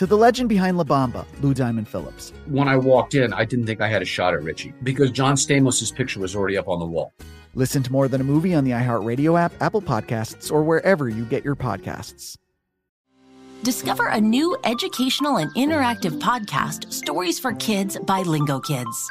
To the legend behind La Bamba, Lou Diamond Phillips. When I walked in, I didn't think I had a shot at Richie because John Stamos' picture was already up on the wall. Listen to More Than a Movie on the iHeartRadio app, Apple Podcasts, or wherever you get your podcasts. Discover a new educational and interactive podcast, Stories for Kids by Lingokids.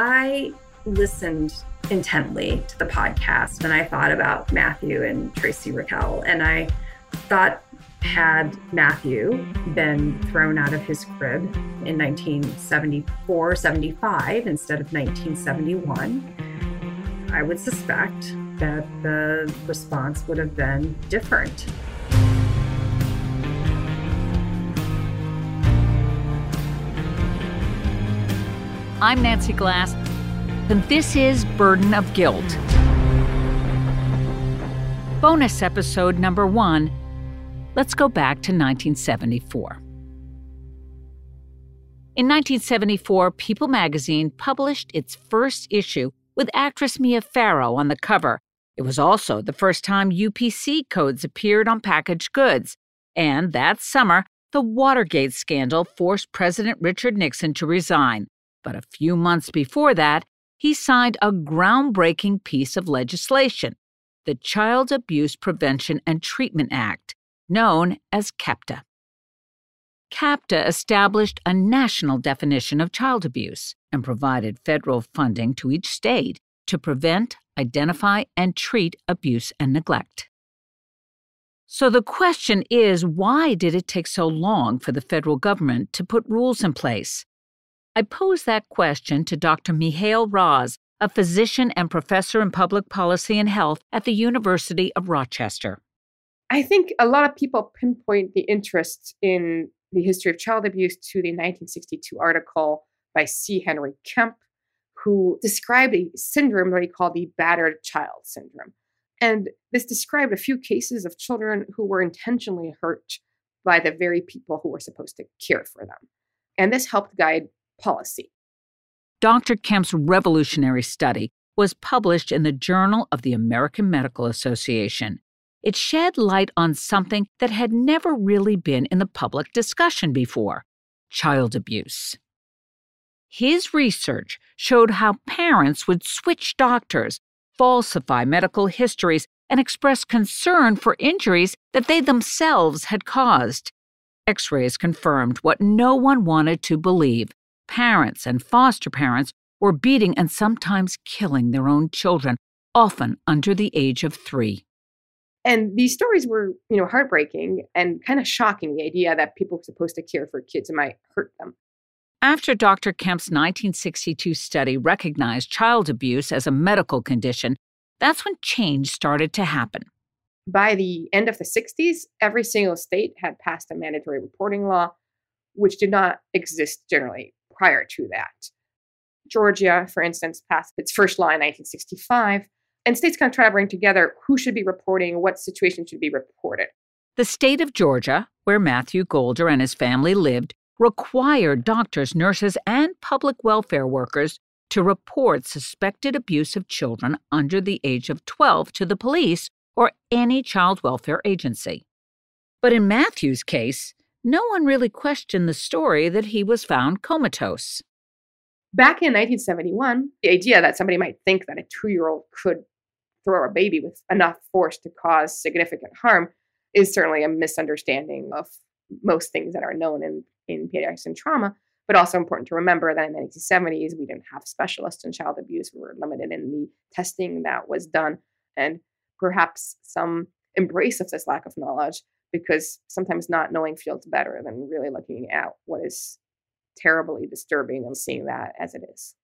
I listened intently to the podcast and I thought about Matthew and Tracy Raquel. And I thought, had Matthew been thrown out of his crib in 1974 75 instead of 1971, I would suspect that the response would have been different. I'm Nancy Glass, and this is Burden of Guilt. Bonus episode number one. Let's go back to 1974. In 1974, People magazine published its first issue with actress Mia Farrow on the cover. It was also the first time UPC codes appeared on packaged goods. And that summer, the Watergate scandal forced President Richard Nixon to resign. But a few months before that, he signed a groundbreaking piece of legislation, the Child Abuse Prevention and Treatment Act, known as CAPTA. CAPTA established a national definition of child abuse and provided federal funding to each state to prevent, identify, and treat abuse and neglect. So the question is why did it take so long for the federal government to put rules in place? I posed that question to Dr. Mical Raz, a physician and professor in public policy and health at the University of Rochester. I think a lot of people pinpoint the interest in the history of child abuse to the 1962 article by C. Henry Kempe, who described a syndrome that he called the battered child syndrome. And this described a few cases of children who were intentionally hurt by the very people who were supposed to care for them. And this helped guide policy. Dr. Kempe's revolutionary study was published in the Journal of the American Medical Association. It shed light on something that had never really been in the public discussion before child abuse. His research showed how parents would switch doctors, falsify medical histories, and express concern for injuries that they themselves had caused. X rays confirmed what no one wanted to believe parents and foster parents were beating and sometimes killing their own children, often under the age of three. And these stories were, you know, heartbreaking and kind of shocking. The idea that people were supposed to care for kids might hurt them. After Dr. Kempe's 1962 study recognized child abuse as a medical condition, that's when change started to happen. By the end of the 60s, every single state had passed a mandatory reporting law, which did not exist generally prior to that. Georgia, for instance, passed its first law in 1965, and states kind of bring together who should be reporting, what situation should be reported. The state of Georgia, where Matthew Golder and his family lived, required doctors, nurses, and public welfare workers to report suspected abuse of children under the age of 12 to the police or any child welfare agency. But in Matthew's case, no one really questioned the story that he was found comatose. Back in 1971, the idea that somebody might think that a two year old could throw a baby with enough force to cause significant harm is certainly a misunderstanding of most things that are known in, in pediatrics and trauma. But also important to remember that in the 1970s, we didn't have specialists in child abuse. We were limited in the testing that was done, and perhaps some embrace of this lack of knowledge because sometimes not knowing feels better than really looking at what is terribly disturbing and seeing that as it is.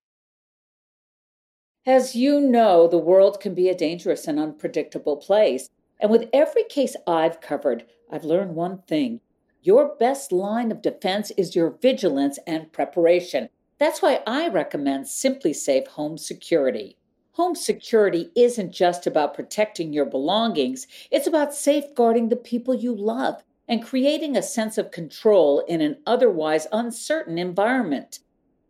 As you know, the world can be a dangerous and unpredictable place. And with every case I've covered, I've learned one thing your best line of defense is your vigilance and preparation. That's why I recommend SimpliSafe Home Security. Home security isn't just about protecting your belongings, it's about safeguarding the people you love and creating a sense of control in an otherwise uncertain environment.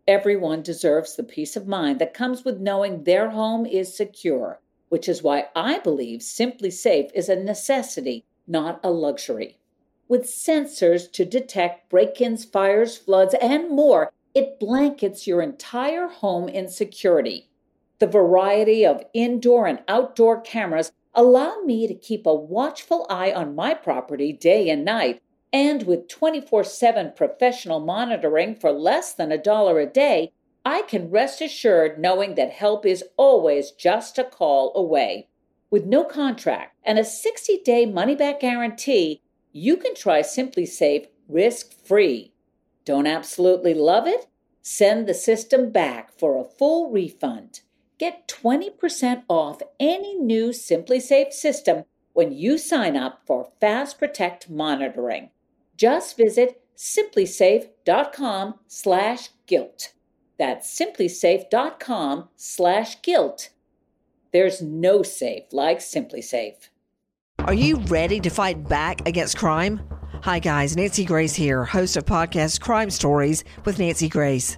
Everyone deserves the peace of mind that comes with knowing their home is secure, which is why I believe SimpliSafe is a necessity, not a luxury. With sensors to detect break ins, fires, floods, and more, it blankets your entire home in security. The variety of indoor and outdoor cameras allow me to keep a watchful eye on my property day and night. And with 24 7 professional monitoring for less than a dollar a day, I can rest assured knowing that help is always just a call away. With no contract and a 60 day money back guarantee, you can try SimpliSafe risk free. Don't absolutely love it? Send the system back for a full refund. Get 20% off any new SimpliSafe system when you sign up for Fast Protect monitoring. Just visit simplisafe.com slash guilt. That's simplisafe.com slash guilt. There's no safe like SimpliSafe. Are you ready to fight back against crime? Hi, guys. Nancy Grace here, host of podcast Crime Stories with Nancy Grace.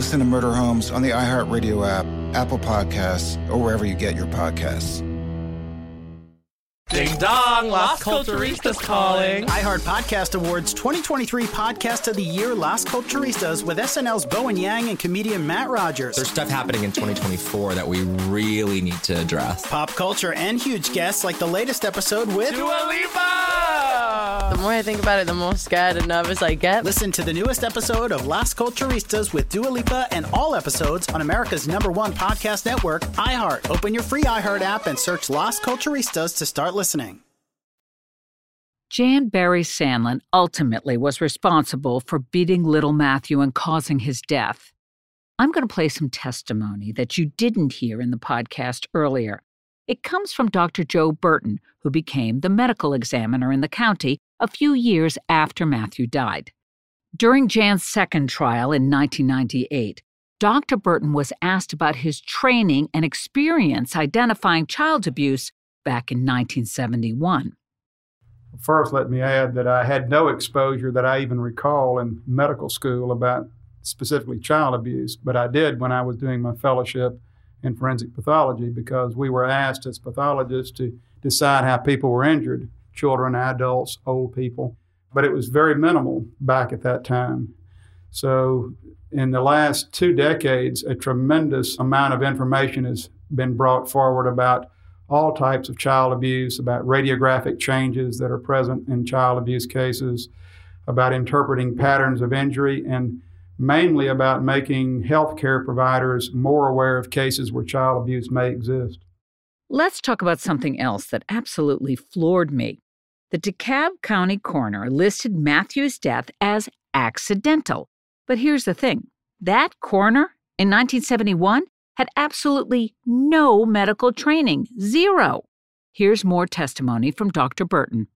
Listen to Murder Homes on the iHeartRadio app, Apple Podcasts, or wherever you get your podcasts. Ding dong, Las Culturistas calling. iHeart Podcast Awards 2023 Podcast of the Year, Las Culturistas, with SNL's Bowen Yang and comedian Matt Rogers. There's stuff happening in 2024 that we really need to address. Pop culture and huge guests like the latest episode with Dua Lipa! The more I think about it, the more scared and nervous I get. Listen to the newest episode of Las Culturistas with Dua Lipa and all episodes on America's number one podcast network, iHeart. Open your free iHeart app and search Las Culturistas to start listening. Jan Barry Sandlin ultimately was responsible for beating little Matthew and causing his death. I'm going to play some testimony that you didn't hear in the podcast earlier. It comes from Dr. Joe Burton, who became the medical examiner in the county a few years after Matthew died. During Jan's second trial in 1998, Dr. Burton was asked about his training and experience identifying child abuse back in 1971. First, let me add that I had no exposure that I even recall in medical school about specifically child abuse, but I did when I was doing my fellowship in forensic pathology because we were asked as pathologists to decide how people were injured children, adults, old people. But it was very minimal back at that time. So, in the last two decades, a tremendous amount of information has been brought forward about all types of child abuse, about radiographic changes that are present in child abuse cases, about interpreting patterns of injury, and mainly about making healthcare providers more aware of cases where child abuse may exist. Let's talk about something else that absolutely floored me. The DeKalb County coroner listed Matthew's death as accidental. But here's the thing that coroner in 1971 had absolutely no medical training, zero. Here's more testimony from Dr. Burton.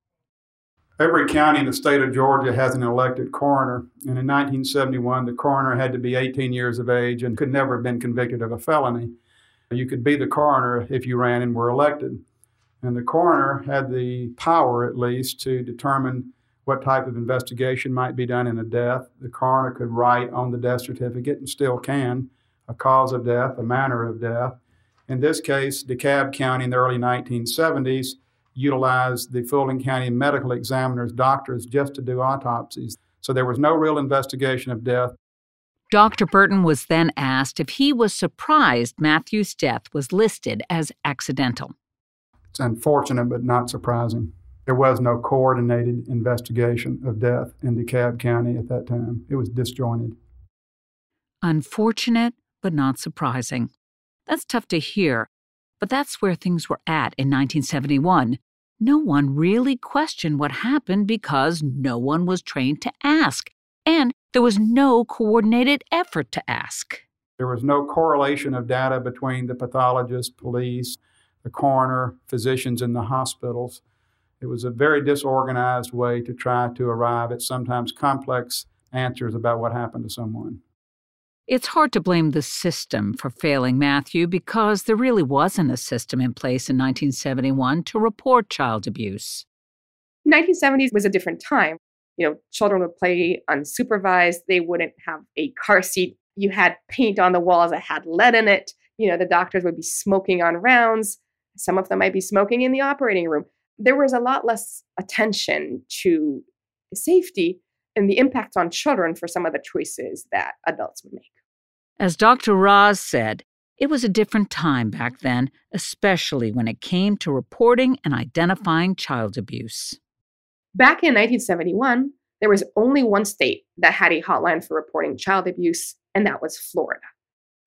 Every county in the state of Georgia has an elected coroner, and in 1971, the coroner had to be 18 years of age and could never have been convicted of a felony. You could be the coroner if you ran and were elected. And the coroner had the power, at least, to determine what type of investigation might be done in a death. The coroner could write on the death certificate, and still can, a cause of death, a manner of death. In this case, DeKalb County in the early 1970s utilized the Fulton County medical examiner's doctors just to do autopsies. So there was no real investigation of death. Dr. Burton was then asked if he was surprised Matthew's death was listed as accidental. It's unfortunate, but not surprising. There was no coordinated investigation of death in DeKalb County at that time. It was disjointed. Unfortunate, but not surprising. That's tough to hear, but that's where things were at in 1971. No one really questioned what happened because no one was trained to ask, and there was no coordinated effort to ask. There was no correlation of data between the pathologist, police, the coroner, physicians in the hospitals. It was a very disorganized way to try to arrive at sometimes complex answers about what happened to someone. It's hard to blame the system for failing Matthew because there really wasn't a system in place in 1971 to report child abuse. 1970s was a different time. You know, children would play unsupervised, they wouldn't have a car seat. You had paint on the walls that had lead in it. You know, the doctors would be smoking on rounds. Some of them might be smoking in the operating room. There was a lot less attention to safety and the impact on children for some of the choices that adults would make. As Dr. Raz said, it was a different time back then, especially when it came to reporting and identifying child abuse. Back in 1971, there was only one state that had a hotline for reporting child abuse, and that was Florida.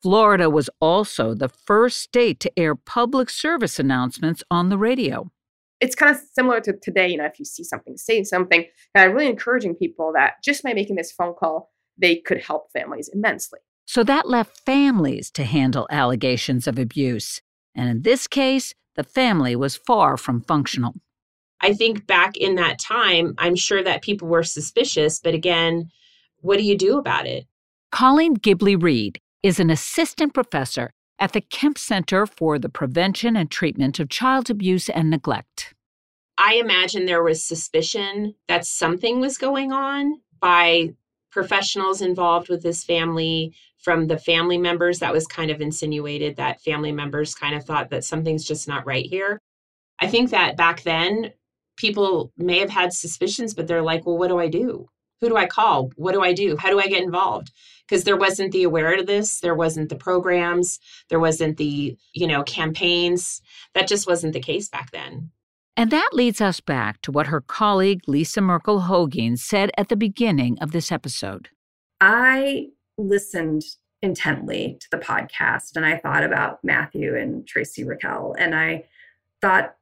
Florida was also the first state to air public service announcements on the radio it's kind of similar to today. You know, if you see something, say something. And I'm really encouraging people that just by making this phone call, they could help families immensely. So that left families to handle allegations of abuse. And in this case, the family was far from functional. I think back in that time, I'm sure that people were suspicious, but again, what do you do about it? Colleen Gibley Reed is an assistant professor at the Kempe Center for the Prevention and Treatment of Child Abuse and Neglect. I imagine there was suspicion that something was going on by professionals involved with this family from the family members that was kind of insinuated that family members kind of thought that something's just not right here. I think that back then people may have had suspicions but they're like, "Well, what do I do? Who do I call? What do I do? How do I get involved?" because there wasn't the awareness there wasn't the programs there wasn't the you know campaigns that just wasn't the case back then and that leads us back to what her colleague Lisa Merkel-Holguin said at the beginning of this episode i listened intently to the podcast and i thought about matthew and tracy raquel and i thought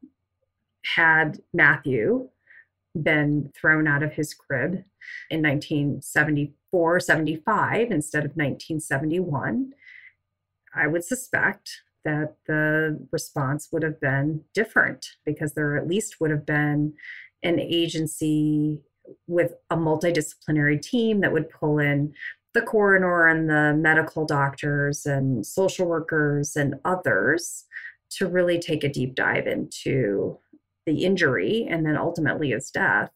had matthew been thrown out of his crib in 1974, 75 instead of 1971, I would suspect that the response would have been different because there at least would have been an agency with a multidisciplinary team that would pull in the coroner and the medical doctors and social workers and others to really take a deep dive into the injury and then ultimately his death.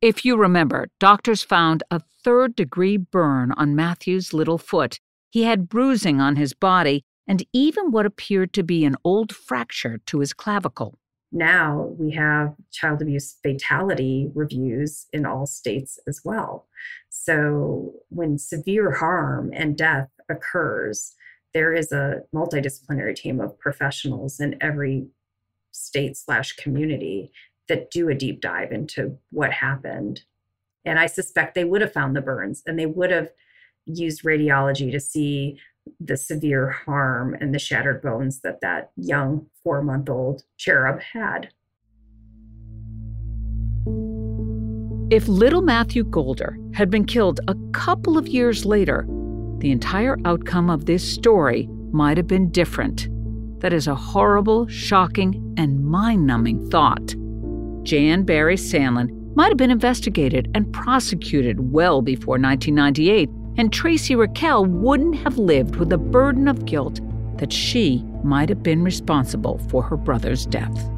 If you remember, doctors found a third degree burn on Matthew's little foot. He had bruising on his body and even what appeared to be an old fracture to his clavicle. Now we have child abuse fatality reviews in all states as well. So when severe harm and death occurs, there is a multidisciplinary team of professionals in every state slash community that do a deep dive into what happened. And I suspect they would have found the burns and they would have used radiology to see the severe harm and the shattered bones that that young four month old cherub had. If little Matthew Golder had been killed a couple of years later, the entire outcome of this story might have been different. That is a horrible, shocking, and mind numbing thought. Jan Barry Sandlin might have been investigated and prosecuted well before 1998 and Tracy Raquel wouldn't have lived with the burden of guilt that she might have been responsible for her brother's death.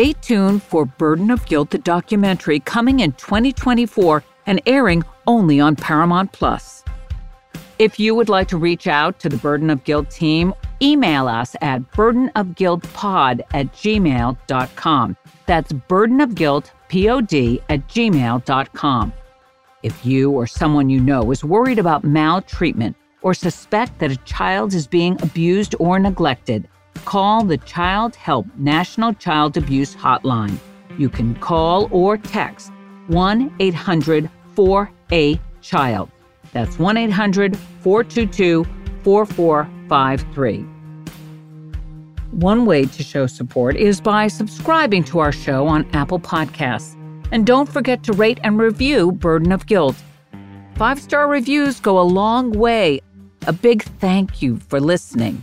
Stay tuned for Burden of Guilt, the documentary coming in 2024 and airing only on Paramount Plus. If you would like to reach out to the Burden of Guilt team, email us at burdenofguiltpod at gmail.com. That's burdenofguiltpod at gmail.com. If you or someone you know is worried about maltreatment or suspect that a child is being abused or neglected, call the Childhelp National Child Abuse Hotline. You can call or text 1 800 4A Child. That's 1 800 422 4453. One way to show support is by subscribing to our show on Apple Podcasts. And don't forget to rate and review Burden of Guilt. Five star reviews go a long way. A big thank you for listening.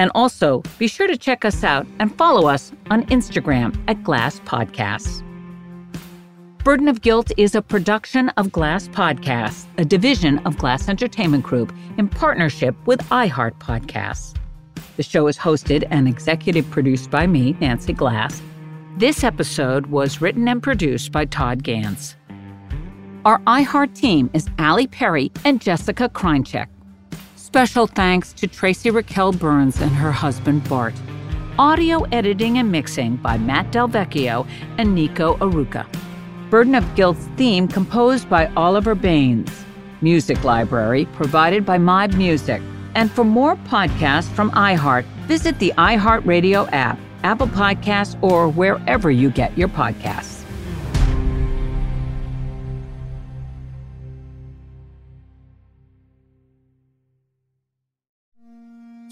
And also, be sure to check us out and follow us on Instagram at Glass Podcasts. Burden of Guilt is a production of Glass Podcasts, a division of Glass Entertainment Group in partnership with iHeart Podcasts. The show is hosted and executive produced by me, Nancy Glass. This episode was written and produced by Todd Gans. Our iHeart team is Ali Perry and Jessica Krincek. Special thanks to Tracy Raquel Burns and her husband Bart. Audio editing and mixing by Matt Delvecchio and Nico Aruka. Burden of Guilt's theme composed by Oliver Baines. Music library provided by Mob Music. And for more podcasts from iHeart, visit the iHeartRadio app, Apple Podcasts, or wherever you get your podcasts.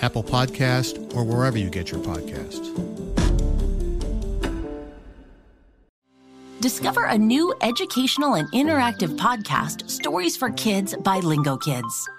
Apple Podcast, or wherever you get your podcasts. Discover a new educational and interactive podcast, Stories for Kids by Lingokids.